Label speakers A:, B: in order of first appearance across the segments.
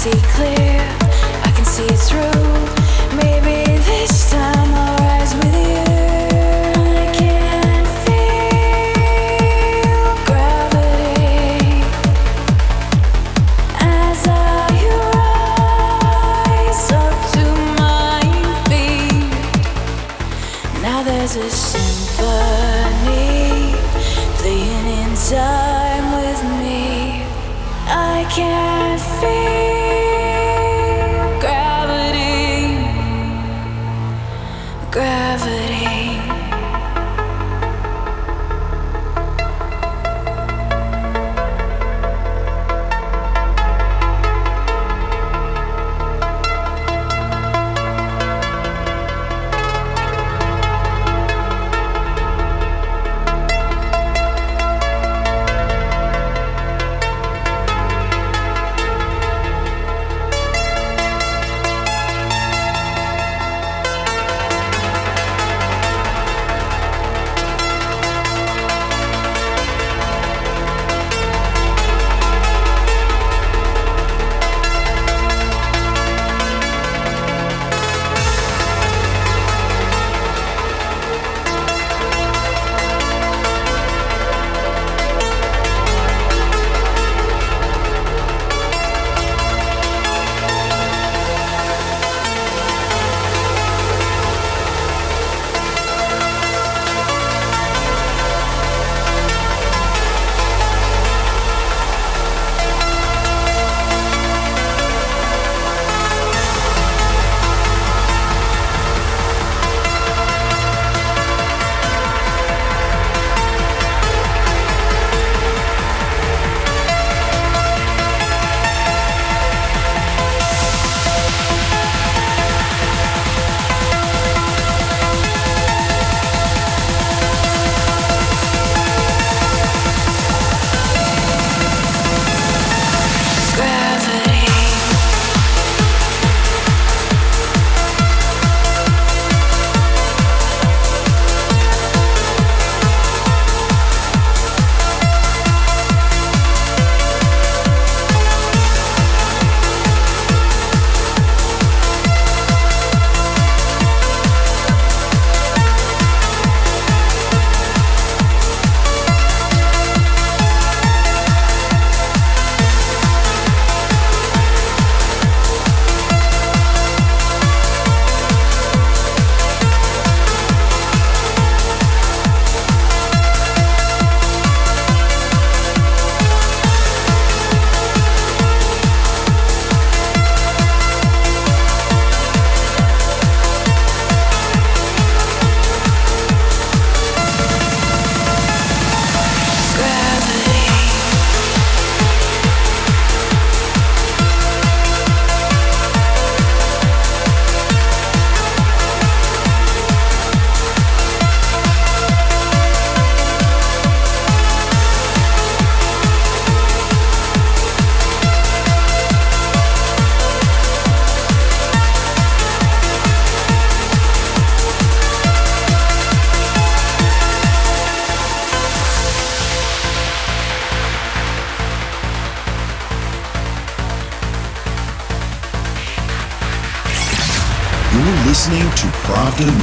A: see clear, I can see through.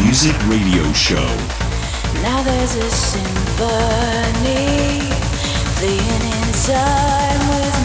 B: Music Radio Show.
A: Now there's a symphony playing inside with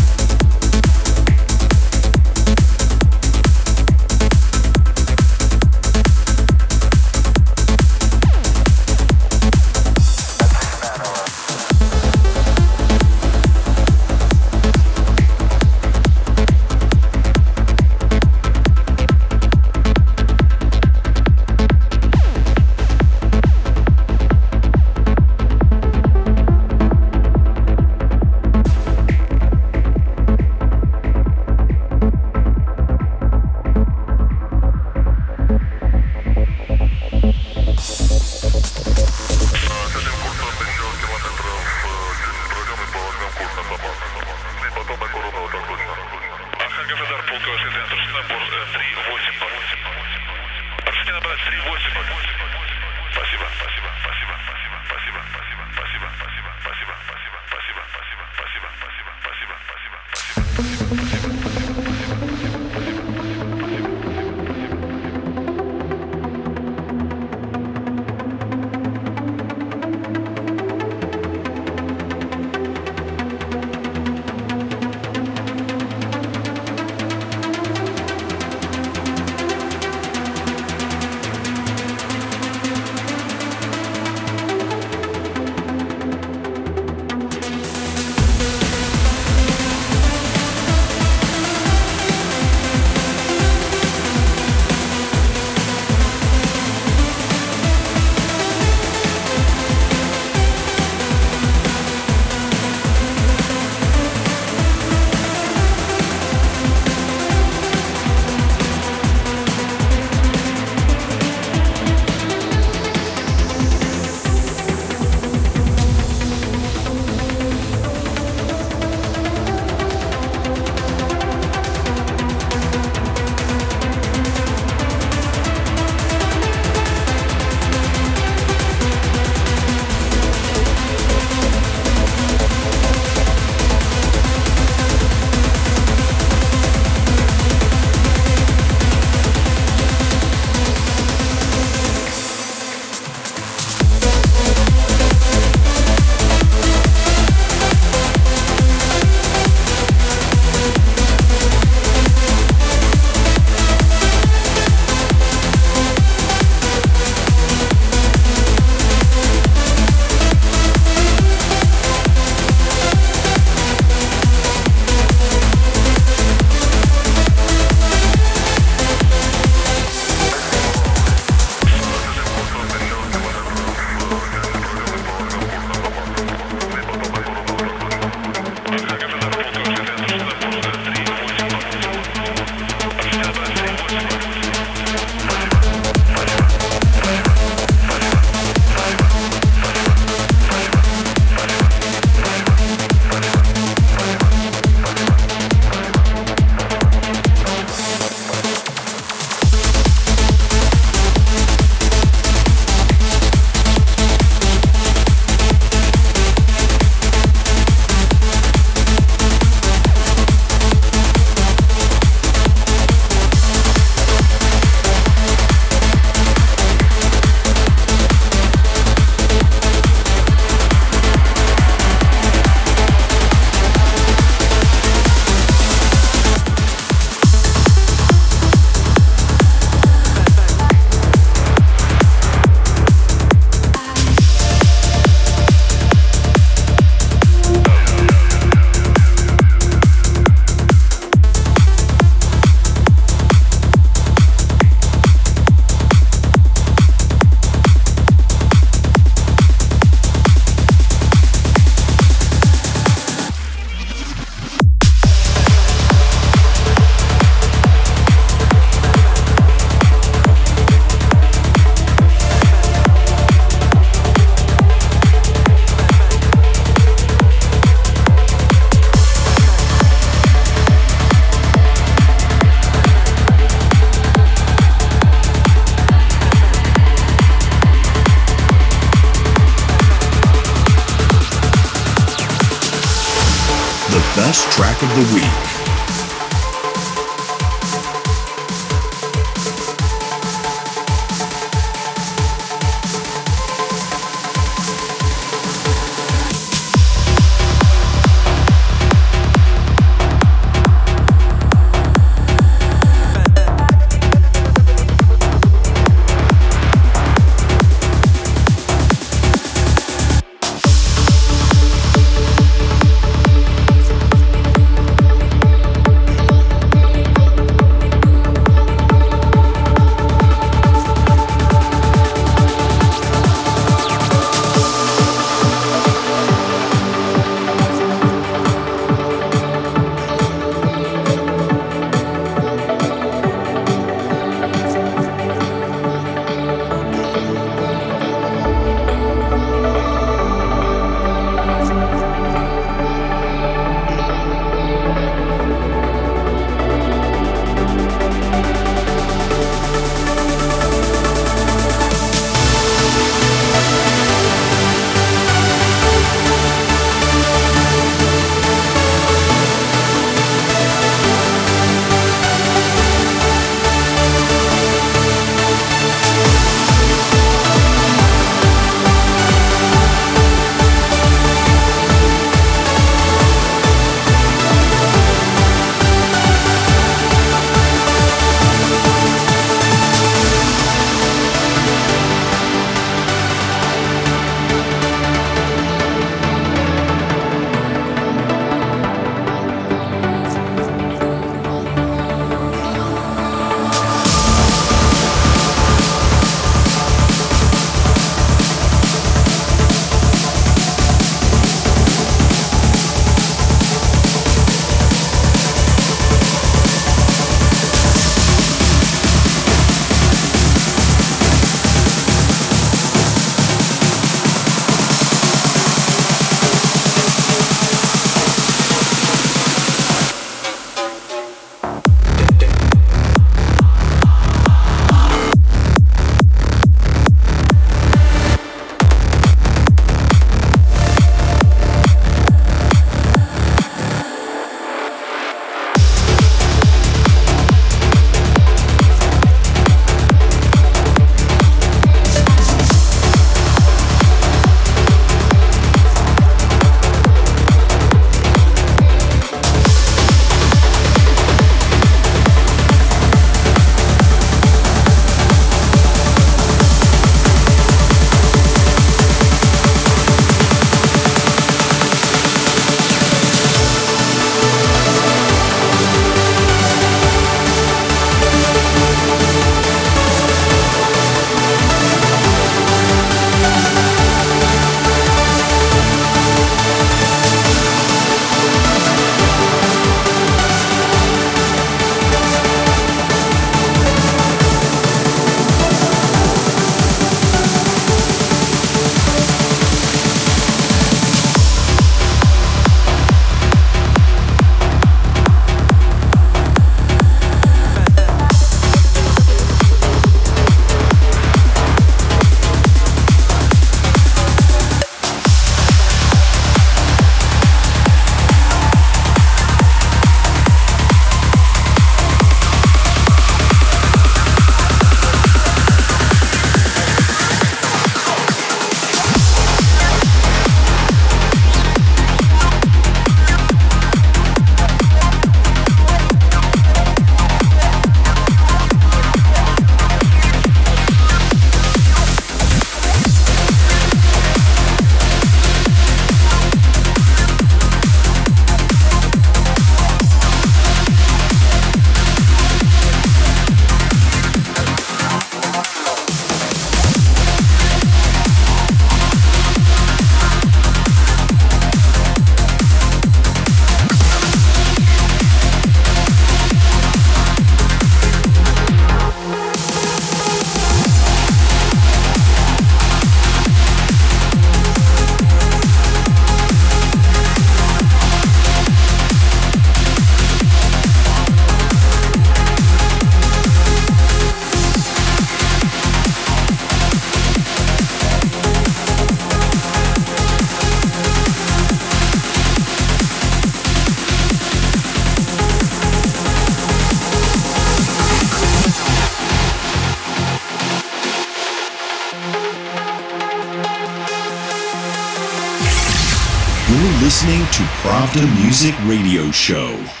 B: Music Radio Show.